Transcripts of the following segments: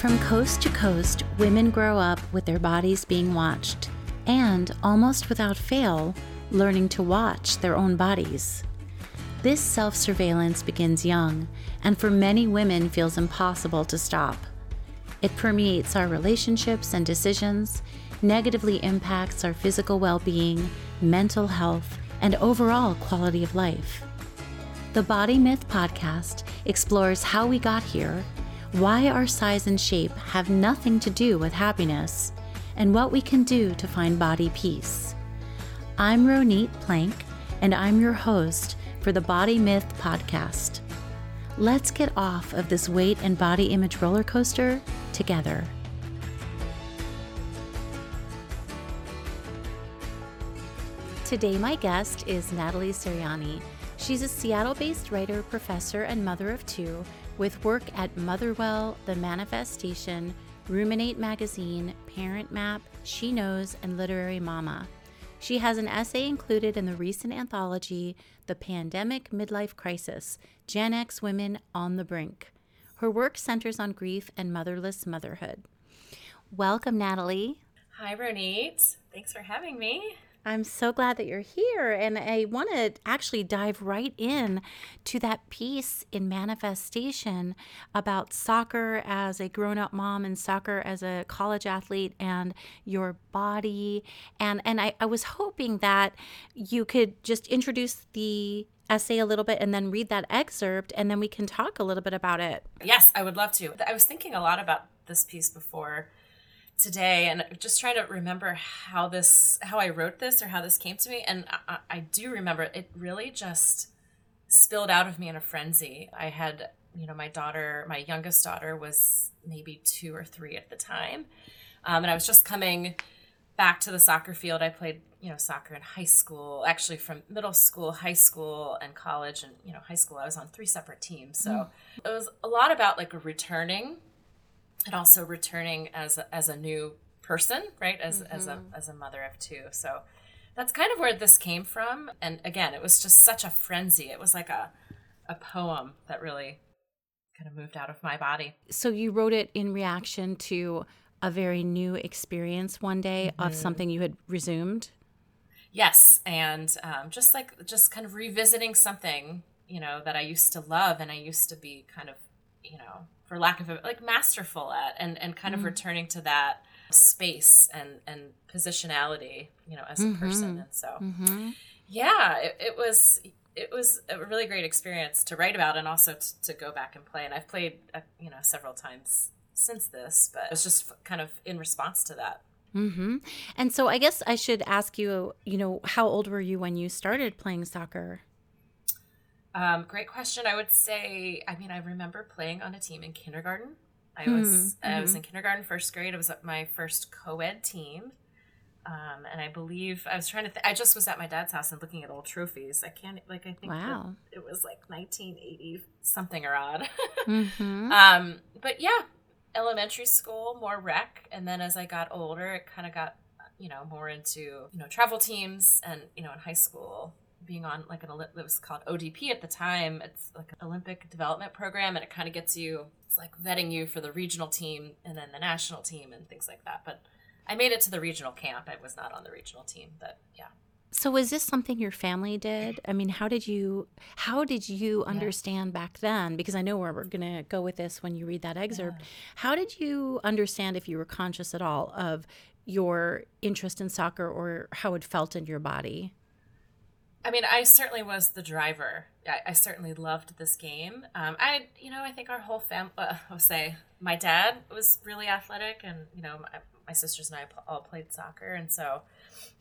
From coast to coast, women grow up with their bodies being watched and, almost without fail, learning to watch their own bodies. This self surveillance begins young and for many women feels impossible to stop. It permeates our relationships and decisions, negatively impacts our physical well being, mental health, and overall quality of life. The Body Myth podcast explores how we got here, why our size and shape have nothing to do with happiness, and what we can do to find body peace. I'm Ronit Plank, and I'm your host for the Body Myth podcast. Let's get off of this weight and body image roller coaster together. Today, my guest is Natalie Serianni. She's a Seattle based writer, professor, and mother of two with work at Motherwell, The Manifest-Station, Ruminate Magazine, ParentMap, She Knows, and Literary Mama. She has an essay included in the recent anthology, The Pandemic Midlife Crisis Gen X Women on the Brink. Her work centers on grief and motherless motherhood. Welcome, Natalie. Hi, Ronit. Thanks for having me. I'm so glad that you're here. And I want to actually dive right in to that piece in Manifest-Station about soccer as a grown up mom and soccer as a college athlete and your body. And, and I, I was hoping that you could just introduce the essay a little bit and then read that excerpt and then we can talk a little bit about it. Yes, I would love to. I was thinking a lot about this piece before today and just trying to remember how this how i wrote this or how this came to me and I, I, do remember it really just spilled out of me in a frenzy. I had you know my daughter my youngest daughter was maybe two or three at the time um, and i was just coming back to the soccer field. I played you know soccer in high school actually from middle school high school and college and you know high school. I was on three separate teams so mm. it was a lot about like returning and also returning as a, as a new person, right? As mm-hmm. as a mm-hmm. as a mother of two. So that's kind of where this came from. And again, it was just such a frenzy. It was like a a poem that really kind of moved out of my body. So you wrote it in reaction to a very new experience one day mm-hmm. of something you had resumed. Yes, and um, just like just kind of revisiting something you know that I used to love and I used to be kind of you know for lack of a like masterful at and and kind mm-hmm. of returning to that space and and positionality you know as a mm-hmm. person and so mm-hmm. yeah it, it, was it was a really great experience to write about and also t- to go back and play and i've played uh, you know several times since this but it was just kind of in response to that mm-hmm. and so i guess i should ask you you know how old were you when you started playing soccer um, great question. I would say, I mean, I remember playing on a team in kindergarten. I was mm-hmm. I was in kindergarten, first grade. It was my first co-ed team, um, and I believe I was trying to. Th- I just was at my dad's house and looking at old trophies. I can't like I think wow. it was like 1980 something or odd. mm-hmm. um, but yeah, elementary school more rec, and then as I got older, it kind of got you know more into you know travel teams, and you know in high school being on like an it was called ODP at the time. It's like an Olympic development program, and it kind of gets you. It's like vetting you for the regional team and then the national team and things like that. But I made it to the regional camp. I was not on the regional team, but yeah. So was this something your family did? I mean, how did you how did you understand yeah. back then? Because I know where we're going to go with this when you read that excerpt. Yeah. How did you understand if you were conscious at all of your interest in soccer or how it felt in your body? I mean, I certainly was the driver. I, I certainly loved this game. Um, I, you know, I think our whole family, uh, I'll say, my dad was really athletic, and you know, my, my sisters and I all played soccer, and so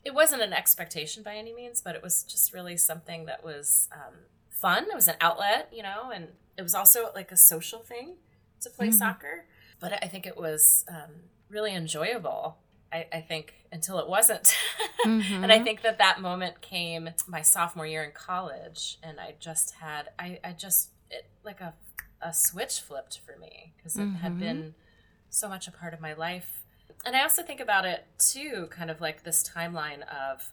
it wasn't an expectation by any means, but it was just really something that was um, fun. It was an outlet, you know, and it was also like a social thing to play mm-hmm. soccer. But I think it was um, really enjoyable I, I think until it wasn't. Mm-hmm. and I think that that moment came my sophomore year in college, and I just had I I just it, like a a switch flipped for me because it mm-hmm. had been so much a part of my life. And I also think about it too, kind of like this timeline of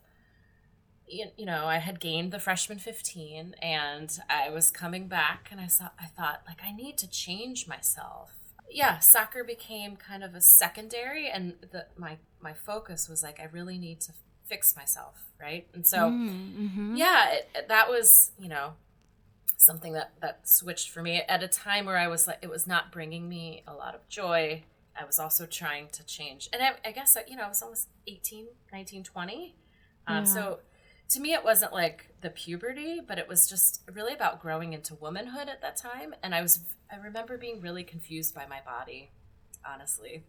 you know, I had gained the freshman 15 and I was coming back and I saw I thought like I need to change myself yeah, soccer became kind of a secondary, and the, my my focus was like I really need to fix myself, right? And so, mm-hmm. yeah, it, that was you know something that that switched for me at a time where I was like it was not bringing me a lot of joy. I was also trying to change, and I, I guess you know I was almost 18, 19, 20. Um, yeah. So to me, it wasn't like the puberty, but it was just really about growing into womanhood at that time. And I was, I remember being really confused by my body, honestly.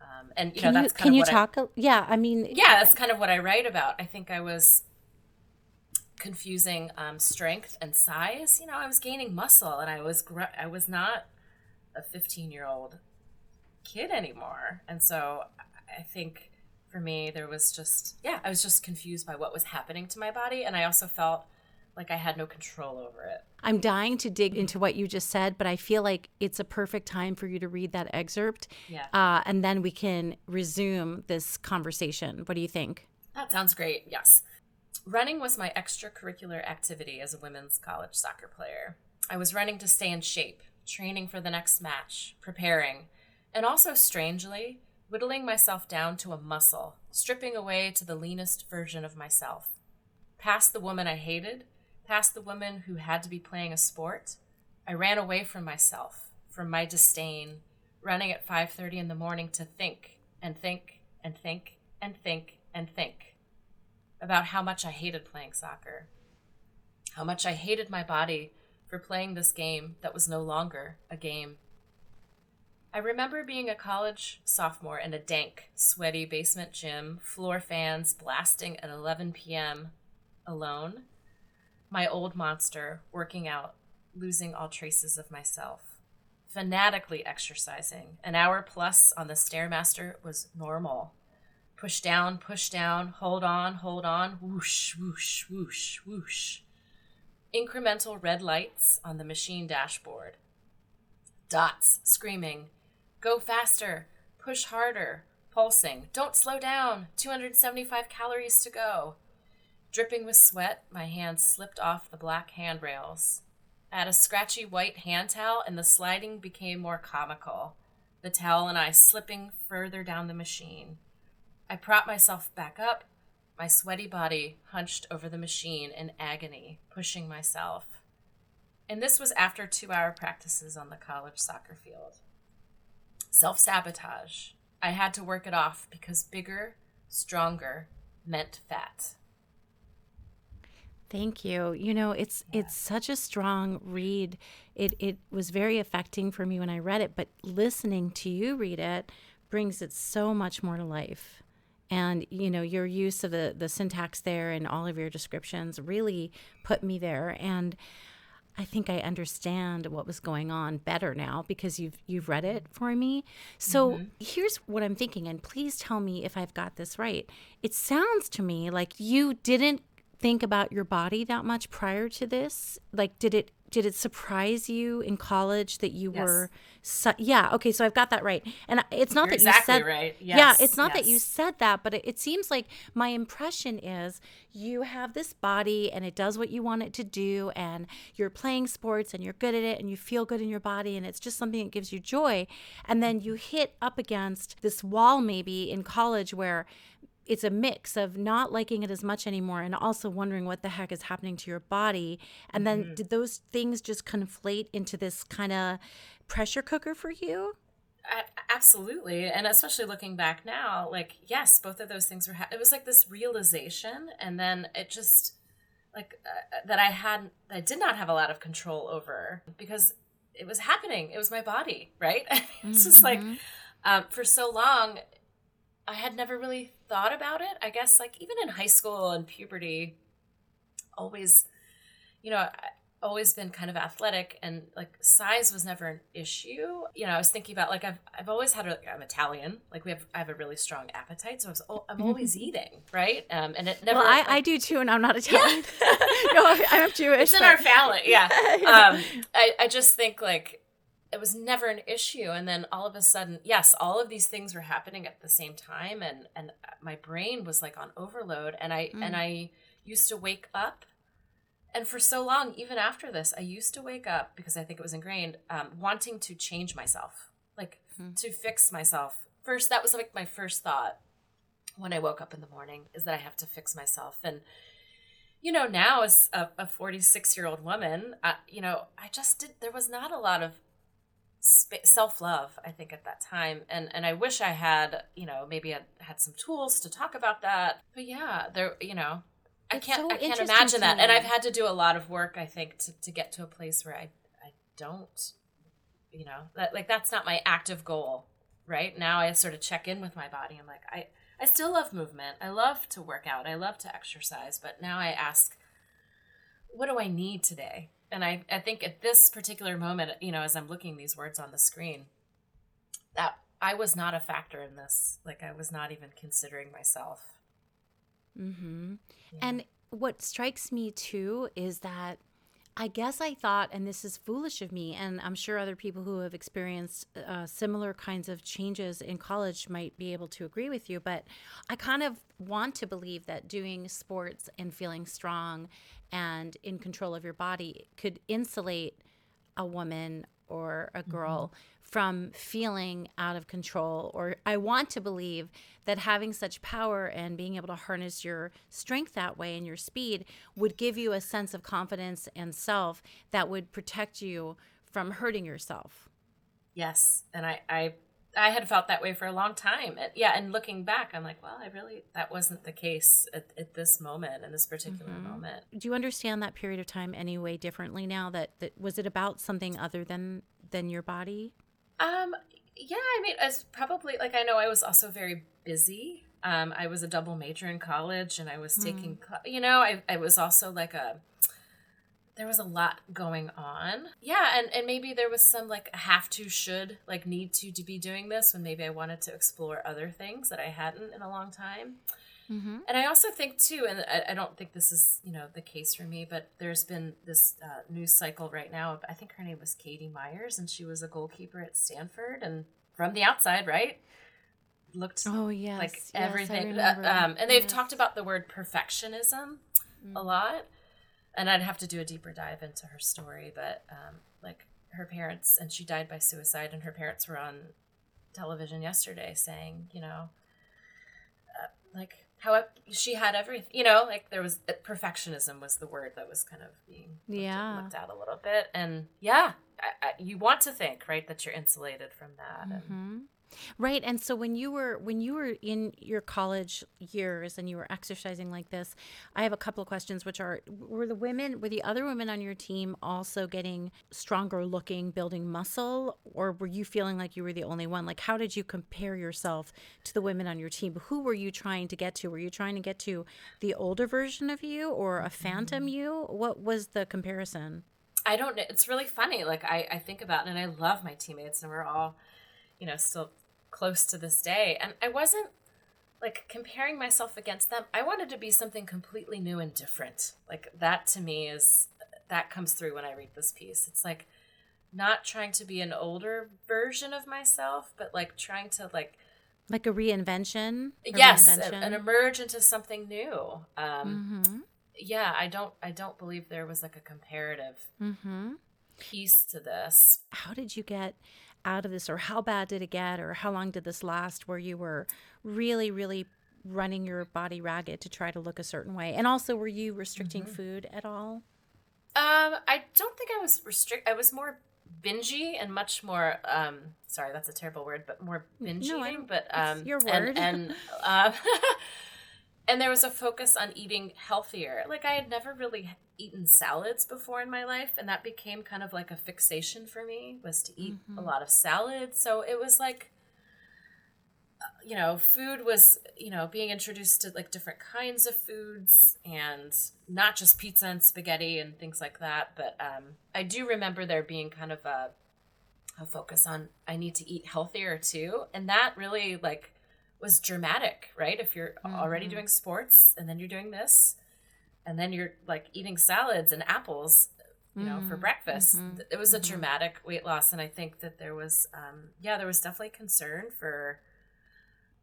Um, and you can know, that's you, can you talk? I, yeah, I mean, yeah, that's kind of what I write about. I think I was confusing um, strength and size. You know, I was gaining muscle, and I was gr- I was not a 15 year old kid anymore. And so I think for me there was just yeah i was just confused by what was happening to my body and i also felt like i had no control over it. I'm dying to dig into what you just said but i feel like it's a perfect time for you to read that excerpt yeah. Uh, and then we can resume this conversation. What do you think? That sounds great yes. Running was my extracurricular activity as a women's college soccer player. I was running to stay in shape training for the next match preparing and also strangely whittling myself down to a muscle, stripping away to the leanest version of myself. Past the woman I hated, past the woman who had to be playing a sport, I ran away from myself, from my disdain, running at 5:30 in the morning to think and think and think and think and think about how much I hated playing soccer. How much I hated my body for playing this game that was no longer a game I remember being a college sophomore in a dank, sweaty basement gym, floor fans blasting at 11 p.m. alone. My old monster working out, losing all traces of myself. Fanatically exercising. An hour plus on the Stairmaster was normal. Push down, push down, hold on, hold on, whoosh, whoosh, whoosh, whoosh. Incremental red lights on the machine dashboard. Dots screaming, Go faster. Push harder. Pulsing. Don't slow down. 275 calories to go. Dripping with sweat, my hands slipped off the black handrails. I had a scratchy white hand towel, and the sliding became more comical. The towel and I slipping further down the machine. I propped myself back up, my sweaty body hunched over the machine in agony, pushing myself. And this was after two hour practices on the college soccer field self sabotage. I had to work it off because bigger, stronger meant fat. Thank you. You know, it's yeah. it's such a strong read. It it was very affecting for me when I read it, but listening to you read it brings it so much more to life. And you know, your use of the the syntax there and all of your descriptions really put me there and I think I understand what was going on better now because you've you've read it for me. So mm-hmm. here's what I'm thinking and please tell me if I've got this right. It sounds to me like you didn't think about your body that much prior to this. Like did it did it surprise you in college that you yes. were su- yeah okay so i've got that right and it's not You're that exactly you said right yes. yeah it's not yes. that you said that but it, it, seems like my impression is you have this body and it does what you want it to do and you're playing sports and you're good at it and you feel good in your body and it's just something that gives you joy and then you hit up against this wall maybe in college where it's a mix of not liking it as much anymore and also wondering what the heck is happening to your body. And then mm-hmm. did those things just conflate into this kind of pressure cooker for you? absolutely. And especially looking back now, like, yes, both of those things were, ha- it was like this realization. And then it just, like, uh, that I had, I did not have a lot of control over because it was happening. It was my body, right? it's just like, mm-hmm. um, for so long, I had never really thought about it. I guess like even in high school and puberty, always, you know, always been kind of athletic and like size was never an issue. You know, I was thinking about like I've I've always had a, I'm Italian. Like we have I have a really strong appetite, so I was oh, I'm always eating, right? Um, and it never. Well, I, like, I do too, and I'm not Italian. no, I'm Jewish. It's in our family, yeah. Um, I I just think like it was never an issue and then all of a sudden yes all of these things were happening at the same time and and my brain was like on overload and i mm. and i used to wake up and for so long, even after this, I used to wake up because I think it was ingrained, um, wanting to change myself, like mm-hmm. to fix myself. First, that was like my first thought when I woke up in the morning is that I have to fix myself. And, you know, now as a 46 year old woman, uh, you know, I just did, there was not a lot of self love, I think, at that time. And, and I wish I had, you know, maybe I had some tools to talk about that. But yeah, there, you know, I can't, so I can't imagine that. And I've had to do a lot of work, I think, to, to get to a place where I, I don't, you know, that, like that's not my active goal. Right now, I sort of check in with my body. I'm like, I, I still love movement. I love to work out. I love to exercise. But now I ask, what do I need today? And I, I think at this particular moment, you know, as I'm looking these words on the screen, that I was not a factor in this. Like I was not even considering myself. Mm-hmm. Yeah. And what strikes me too is that I guess I thought, and this is foolish of me, and I'm sure other people who have experienced uh, similar kinds of changes in college might be able to agree with you, but I kind of want to believe that doing sports and feeling strong and in control of your body could insulate a woman or a girl mm-hmm. from feeling out of control. Or I want to believe that having such power and being able to harness your strength that way and your speed would give you a sense of confidence and self that would protect you from hurting yourself. Yes. And I, I I had felt that way for a long time. And, yeah, and looking back, I'm like, well, I really that wasn't the case at, at this moment in this particular mm-hmm. moment. Do you understand that period of time anyway differently now? That that was it about something other than than your body? Um, yeah, I mean, as probably like I know I was also very busy. Um, I was a double major in college, and I was taking, mm. you know, I I was also like a there was a lot going on. Yeah, and and maybe there was some like have to, should, like need to to be doing this when maybe I wanted to explore other things that I hadn't in a long time. Mm-hmm. And I also think too, and I, I, don't think this is you know the case for me, but there's been this uh, news cycle right now. I think her name was Katie Myers, and she was a goalkeeper at Stanford, and from the outside, right, looked oh yes, like yes, everything. Uh, um, and they've yes. talked about the word perfectionism mm-hmm. a lot and I'd have to do a deeper dive into her story, but um, like her parents, and she died by suicide, and her parents were on television yesterday saying, you know, uh, like how she had everything, you know, like there was uh, perfectionism was the word that was kind of being yeah looked at a little bit, and yeah, I, I, you want to think right that you're insulated from that, mm-hmm. and Right. And so when you were when you were in your college years and you were exercising like this, I have a couple of questions which are were the women were the other women on your team also getting stronger looking, building muscle or were you feeling like you were the only one? Like how did you compare yourself to the women on your team? Who were you trying to get to? Were you trying to get to the older version of you or a phantom mm-hmm. you? What was the comparison? I don't know. It's really funny. Like I, I think about it and I love my teammates and we're all you know, still close to this day. And I wasn't like comparing myself against them. I wanted to be something completely new and different. Like that to me is that comes through when I read this piece. It's like not trying to be an older version of myself, but like trying to like like a reinvention. A yes, reinvention. and emerge into something new. Um, mm-hmm. Yeah, I don't. I don't believe there was like a comparative mm-hmm. Piece to this. How did you get? out of this or how bad did it get or how long did this last where you were really really running your body ragged to try to look a certain way and also were you restricting mm-hmm. food at all um i don't think i was restrict i was more bingy and much more um sorry that's a terrible word but more binge no, eating but um your word and, and uh, and there was a focus on eating healthier. Like i had never really eaten salads before in my life and that became kind of like a fixation for me was to eat mm-hmm. a lot of salads. So it was like you know food was you know being introduced to like different kinds of foods and not just pizza and spaghetti and things like that. But um, i do remember there being kind of a, a focus on i need to eat healthier too. And that really like was dramatic right if you're mm-hmm. already doing sports and then you're doing this and then you're like eating salads and apples you know mm-hmm. for breakfast mm-hmm. it was a mm-hmm. dramatic weight loss and i think that there was um, yeah there was definitely concern for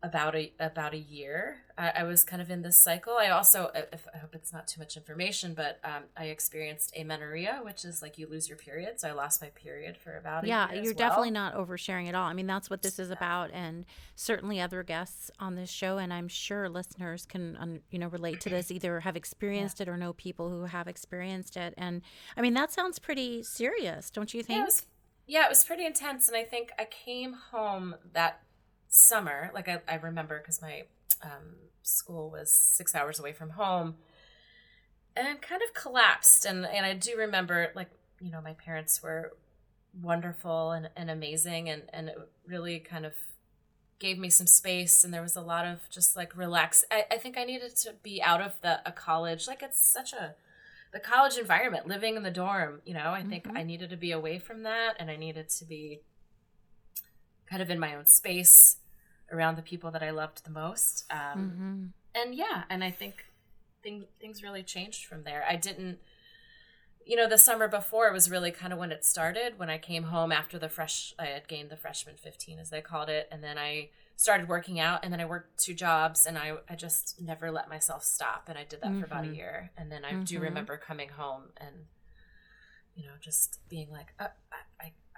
about a about a year. I, I, was kind of in this cycle. I also, if, I hope it's not too much information, but um, I experienced amenorrhea, which is like you lose your period. So I lost my period for about yeah. you're well. definitely not oversharing at all. I mean, that's what this is about, and certainly other guests on this show, and I'm sure listeners can you know relate to this, either have experienced yeah. it or know people who have experienced it. And I mean, that sounds pretty serious, don't you think? Yeah, it was, yeah, it was pretty intense, and I think I came home that summer, like I, I remember because my um, school was six hours away from home, and I kind of collapsed. And and I do remember, like you know, my parents were wonderful and, and amazing, and and it really kind of gave me some space. And there was a lot of just like relax. I, I think I needed to be out of the a college. Like it's such a the college environment, living in the dorm. You know, I think mm-hmm. I needed to be away from that, and I needed to be kind of in my own space around the people that I loved the most. Um, mm-hmm. And yeah, and I think thing, things really changed from there. I didn't, you know, the summer before was really kind of when it started. When I came home after the fresh, I had gained the freshman 15, as they called it. And then I started working out and then I worked two jobs and I, I just never let myself stop. And I did that mm-hmm. for about a mm-hmm. year. And then I mm-hmm. do remember coming home and, you know, just being like, uh,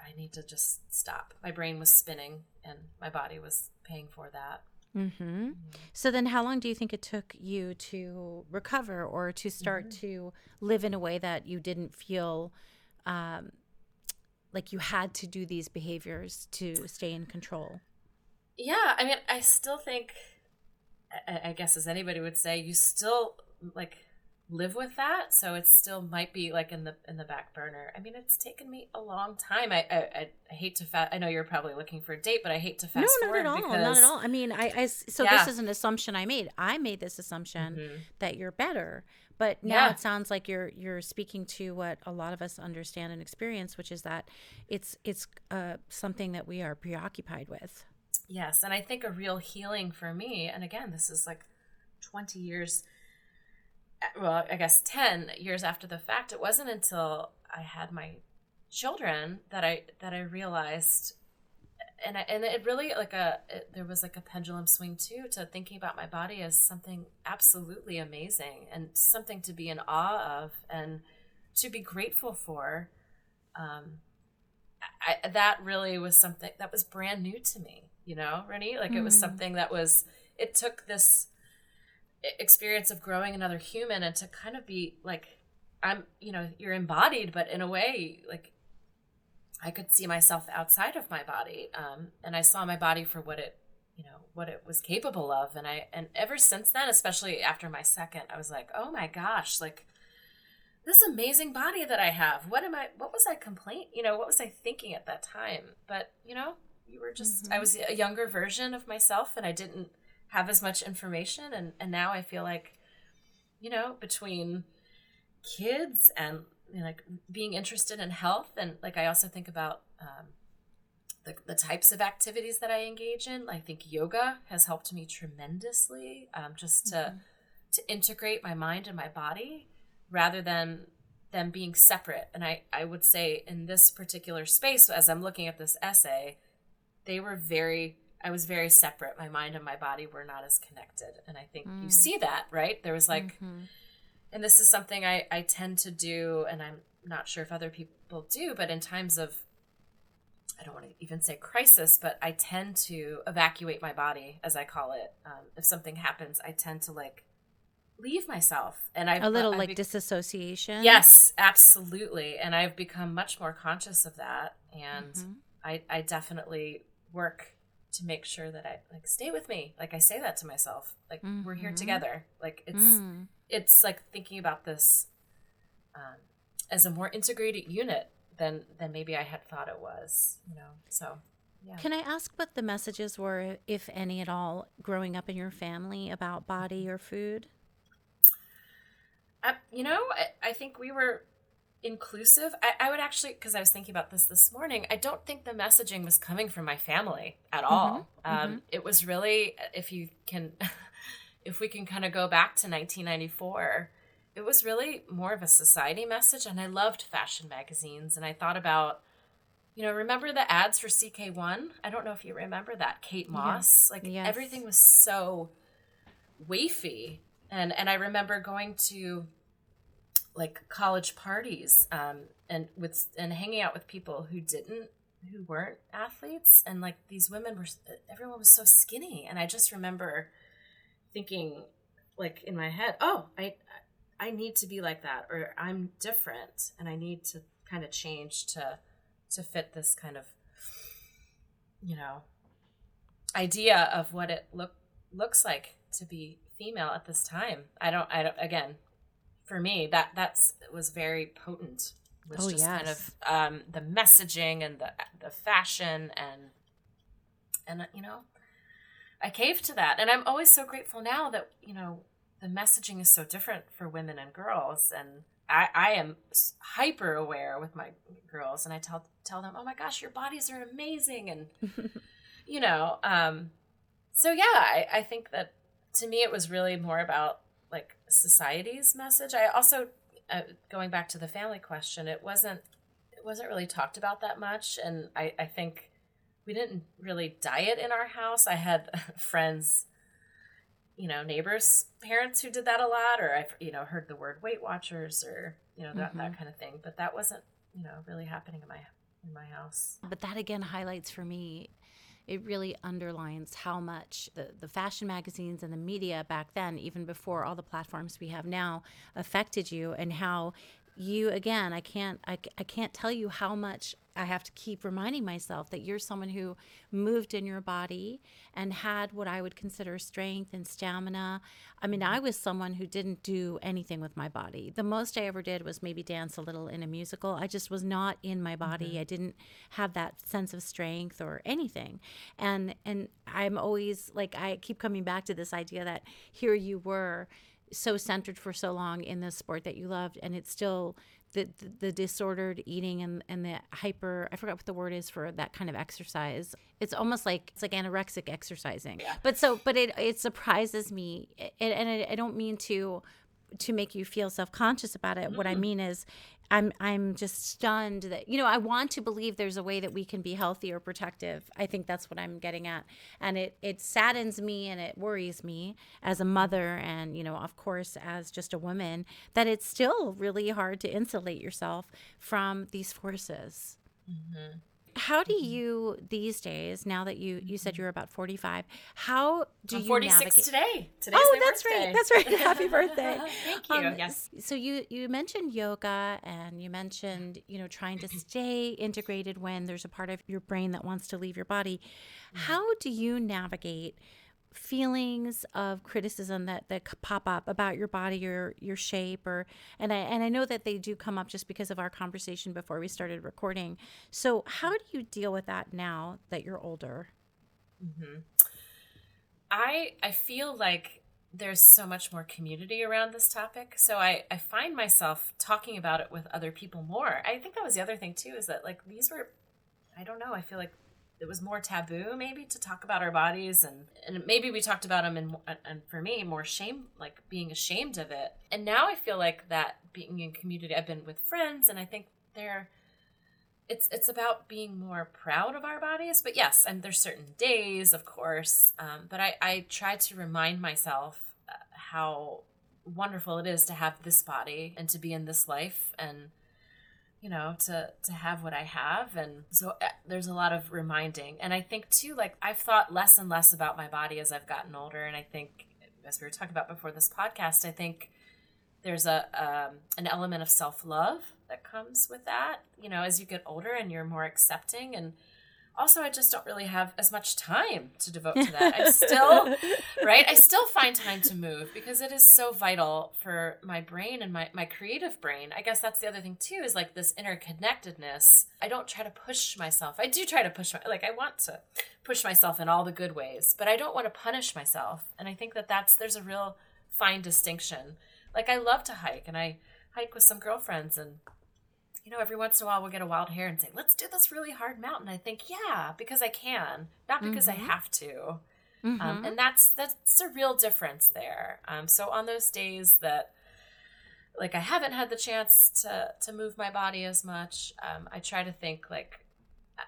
I, need to just stop. My brain was spinning and my body was paying for that. Mm-hmm. Mm-hmm. So then, how long do you think it took you to recover or to start mm-hmm. to live in a way that you didn't feel um, like you had to do these behaviors to stay in control? Yeah, I mean, I still think, I, I guess, as anybody would say, you still like live with that so it still might be like in the in the back burner i mean it's taken me a long time i i, I hate to fast i know you're probably looking for a date but i hate to fast no not at all because, not at all i mean i, I so yeah. this is an assumption i made i made this assumption mm-hmm. that you're better but now yeah. it sounds like you're you're speaking to what a lot of us understand and experience which is that it's it's uh, something that we are preoccupied with yes and i think a real healing for me and again this is like 20 years well, I guess 10 years after the fact, it wasn't until I had my children that I that I realized and I, and it really like a it, there was like a pendulum swing too to thinking about my body as something absolutely amazing and something to be in awe of and to be grateful for um I, that really was something that was brand new to me you know Rennie like mm. it was hmm. something that was it took this experience of growing another human and to kind of be like i'm you know you're embodied but in a way like i could see myself outside of my body um, and i saw my body for what it you know what it was capable of and i and ever since then especially after my second i was like oh my gosh like this amazing body that i have what am i what was i complain you know what was i thinking at that time but you know you were just mm-hmm. i was a younger version of myself and i didn't have as much information and and now I feel like you know between kids and you know, like being interested in health and like I also think about um, the, the types of activities that I engage in. I think yoga has helped me tremendously um, just to mm-hmm. to integrate my mind and my body rather than them being separate. And I, I would say in this particular space, as I'm looking at this essay, they were very I was very separate. My mind and my body were not as connected. And I think mm. you see that, right? There was like, mm-hmm. and this is something I, I tend to do, and I'm not sure if other people do, but in times of, I don't want to even say crisis, but I tend to evacuate my body, as I call it. Um, if something happens, I tend to like leave myself and i a little I've like be- disassociation yes absolutely and i've become much more conscious of that and mm-hmm. I, I definitely work to make sure that I like stay with me. Like I say that to myself. Like mm-hmm. we're here mm-hmm. together. Like it's mm. it's like thinking about this um, as a more integrated unit than than maybe I had thought it was. You know, so. Yeah. Can I ask what the messages were, if any at all, growing up in your family about body or food? Uh, you know, I, I think we were inclusive. I, I would actually, because I was thinking about this this morning, I don't think the messaging was coming from my family at mm-hmm, all. Mm-hmm, um, mm-hmm. It was really, if you can, if we can kind of go back to 1994, it was really more of a society message. And I loved fashion magazines. And I thought about, you know, remember the ads for CK1? I don't know if you remember that. Kate Moss. Yeah. Like yes. everything was so wafy. And and I remember going to like college parties um, and with and hanging out with people who didn't who weren't athletes and like these women were everyone was so skinny and I just remember thinking like in my head, "Oh, I I need to be like that or I'm different and I need to kind of change to to fit this kind of you know idea of what it look looks like to be female at this time. I don't I don't again for me that that's was very potent was oh, just yes. kind of um, the messaging and the the fashion and and you know I caved to that and I'm always so grateful now that you know the messaging is so different for women and girls and I, I am hyper aware with my girls and I tell tell them, "Oh my gosh, your bodies are amazing." And you know, um so yeah, I, I think that to me it was really more about society's message. I also uh, going back to the family question, it wasn't it wasn't really talked about that much and I I think we didn't really diet in our house. I had friends you know neighbors parents who did that a lot or i've you know heard the word weight watchers or you know that, mm-hmm. that kind of thing but that wasn't you know really happening in my in my house but that again highlights for me it really underlines how much the, the fashion magazines and the media back then even before all the platforms we have now affected you and how you again i can't I, I can't tell you how much i have to keep reminding myself that you're someone who moved in your body and had what i would consider strength and stamina. I mean i was someone who didn't do anything with my body. The most i ever did was maybe dance a little in a musical. I just was not in my body. Mm-hmm. i didn't have that sense of strength or anything. And and i'm always like i keep coming back to this idea that here you were so centered for so long in the sport that you loved and it's still the, the, the disordered eating and, and the hyper i forgot what the word is for that kind of exercise it's almost like it's like anorexic exercising yeah. but so but it it surprises me and, and I, I don't mean to to make you feel self-conscious about it mm-hmm. what i mean is I'm I'm just stunned that you know I want to believe there's a way that we can be healthy or protective. I think that's what I'm getting at, and it it saddens me and it worries me as a mother and you know of course as just a woman that it's still really hard to insulate yourself from these forces. Mm-hmm how do mm-hmm. you these days now that you you said mm-hmm. you're about 45 how do I'm you 46 navigate today Today's oh that's birthday. right that's right happy birthday thank you um, yes so you you mentioned yoga and you mentioned you know trying to stay integrated when there's a part of your brain that wants to leave your body mm-hmm. how do you navigate feelings of criticism that that pop up about your body or your shape or and I and I know that they do come up just because of our conversation before we started recording. So how do you deal with that now that you're older? Mm-hmm. I I feel like there's so much more community around this topic. So I, I find myself talking about it with other people more. I think that was the other thing too, is that like these were I don't know, I feel like it was more taboo maybe to talk about our bodies and and maybe we talked about them and and for me more shame like being ashamed of it. And now i feel like that being in community i've been with friends and i think they're it's it's about being more proud of our bodies but yes and there's certain days of course um, but i i try to remind myself uh, how wonderful it is to have this body and to be in this life and you know to to have what i have. And so uh, there's a lot of reminding. And i think too like i've thought less and less about my body as i've gotten older. And i think as we were talking about before this podcast i think there's a um, an element of self-love that comes with that you know as you get older and you're more accepting. And also i just don't really have as much time to devote to that. I still right? I still find time to move because it is so vital for my brain and my, my creative brain. I guess that's the other thing too is like this interconnectedness. I don't try to push myself. I do try to push my like i want to push myself in all the good ways but i don't want to punish myself. And i think that that's there's a real fine distinction. Like i love to hike and i hike with some girlfriends and you know, every once in a while we'll get a wild hair and say, let's do this really hard mountain. I think, yeah, because I can, not because mm-hmm. I have to. Um, mm-hmm. Um, and that's, that's a real difference there. Um, so on those days that, like I haven't had the chance to, to move my body as much, um, I try to think like,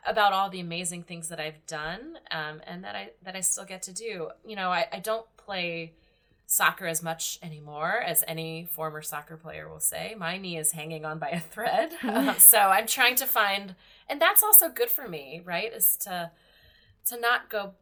about all the amazing things that I've done um, and that I that I still get to do. You know, I, I don't play soccer as much anymore as any former soccer player will say. My knee is hanging on by a thread. um, so I'm trying to find and that's also good for me, right? Is to to not go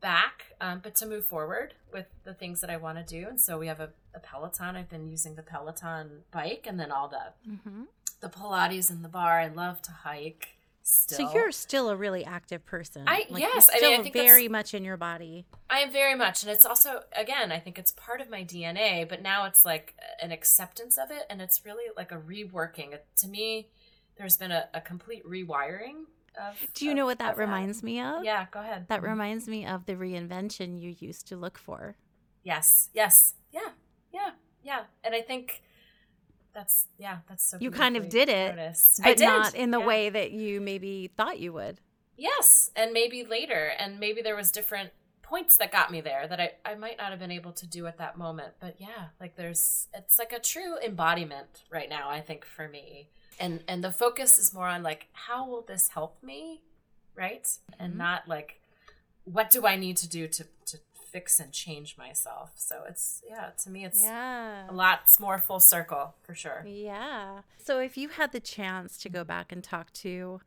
back, um, but to move forward with the things that I want to do. And so we have a, a, Peloton. I've been using the Peloton bike and then all the mm-hmm. the Pilates in the barre. I love to hike. Still. So you're still a really active person. I like yes, I mean, I think very much in your body. I am very much, and it's also again, I think it's part of my DNA. But now it's like an acceptance of it, and it's really like a reworking. To me, there's been a, a complete rewiring of, Do you of, know what that reminds that. me of? Yeah, go ahead. That mm-hmm. reminds me of the reinvention you used to look for. Yes. Yes. Yeah. Yeah. Yeah. And I think that's yeah, that's so. You kind of did it, noticed. but did. not in the yeah. way that you maybe thought you would. Yes, and maybe later, and maybe there was different points that got me there that I, I might not have been able to do at that moment. But yeah, like there's it's like a true embodiment right now, I think, for me and and the focus is more on like how will this help me right mm-hmm. and not like what do i need to do to to fix and change myself. So it's yeah to me it's yeah. a lot more full circle for sure. Yeah. So if you had the chance to go back and talk to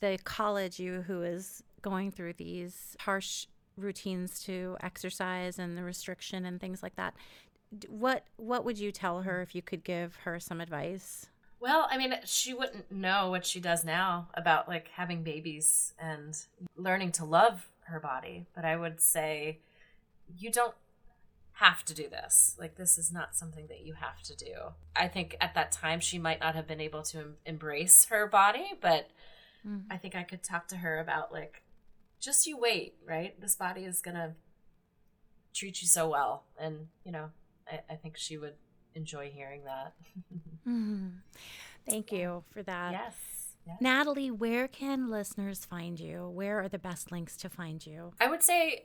the college you who is going through these harsh routines to exercise and the restriction and things like that what what would you tell her if you could give her some advice? Well, I mean, she wouldn't know what she does now about like having babies and learning to love her body. But I would say you don't have to do this. Like, this is not something that you have to do. I think at that time she might not have been able to em- embrace her body, but mm. I think I could talk to her about like, just you wait, right? This body is going to treat you so well. And, you know, I, I think she would enjoy hearing that. mm-hmm. Thank you for that. Yes. yes. Natalie, where can listeners find you? Where are the best links to find you? I would say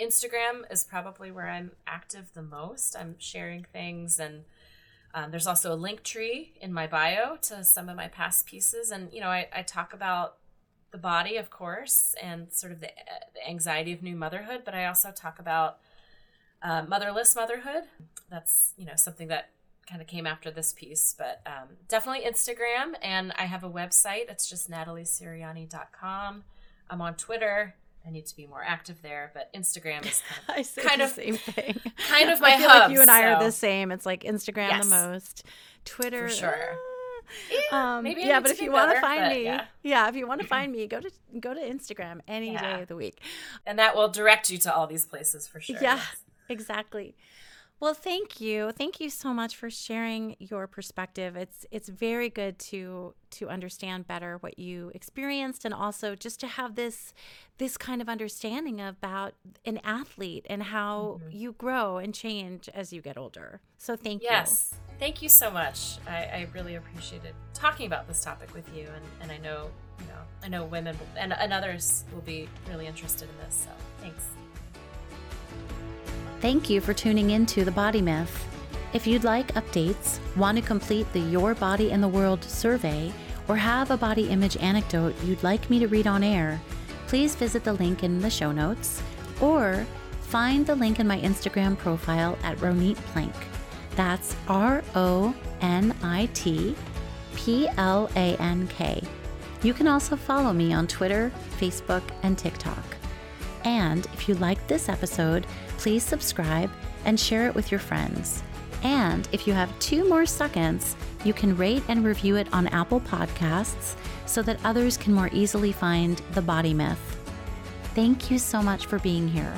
Instagram is probably where I'm active the most. I'm sharing things and um, there's also a link tree in my bio to some of my past pieces. And, you know, I, I talk about the body, of course, and sort of the, the anxiety of new motherhood, but I also talk about uh, motherless motherhood. That's you know something that kind of came after this piece, but um, definitely Instagram. And I have a website. It's just natalieserianni.com. I'm on Twitter. I need to be more active there, but Instagram is kind of, kind of same thing. Kind of my I feel hub, like you and I so. are the same. It's like Instagram yes. the most, Twitter for sure. Uh, yeah, um, maybe yeah, but if you want to find me, yeah. yeah. if you want to find me, go to go to Instagram any yeah. day of the week, and that will direct you to all these places for sure. Yeah, exactly. Well, thank you. Thank you so much for sharing your perspective. It's it's very good to to understand better what you experienced and also just to have this this kind of understanding about an athlete and how mm-hmm. you grow and change as you get older. So thank yes. you. Yes. Thank you so much. I, I really appreciated talking about this topic with you and, and I know, you know, I know women and, and others will be really interested in this. So thanks. Thank you for tuning in to The Body Myth. If you'd like updates, want to complete the Your Body in the World survey, or have a body image anecdote you'd like me to read on air, please visit the link in the show notes or find the link in my Instagram profile at Ronit Plank. That's R O N I T P L A N K. You can also follow me on Twitter, Facebook, and TikTok. And if you liked this episode, please subscribe and share it with your friends. And if you have two more seconds, you can rate and review it on Apple Podcasts so that others can more easily find the body myth. Thank you so much for being here.